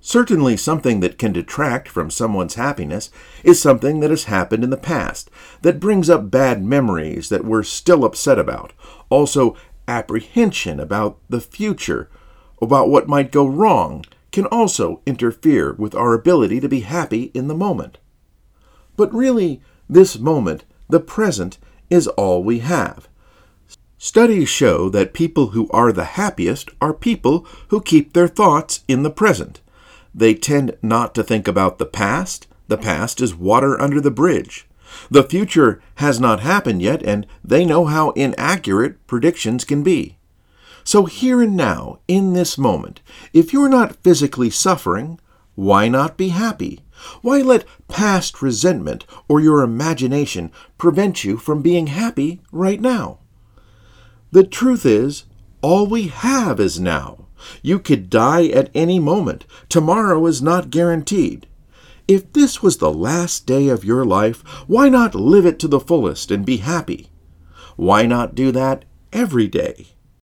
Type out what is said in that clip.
Certainly, something that can detract from someone's happiness is something that has happened in the past, that brings up bad memories that we're still upset about. Also, apprehension about the future, about what might go wrong, can also interfere with our ability to be happy in the moment. But really, this moment, the present, is all we have. Studies show that people who are the happiest are people who keep their thoughts in the present. They tend not to think about the past. The past is water under the bridge. The future has not happened yet, and they know how inaccurate predictions can be. So, here and now, in this moment, if you're not physically suffering, why not be happy? Why let past resentment or your imagination prevent you from being happy right now? The truth is, all we have is now. You could die at any moment. Tomorrow is not guaranteed. If this was the last day of your life, why not live it to the fullest and be happy? Why not do that every day?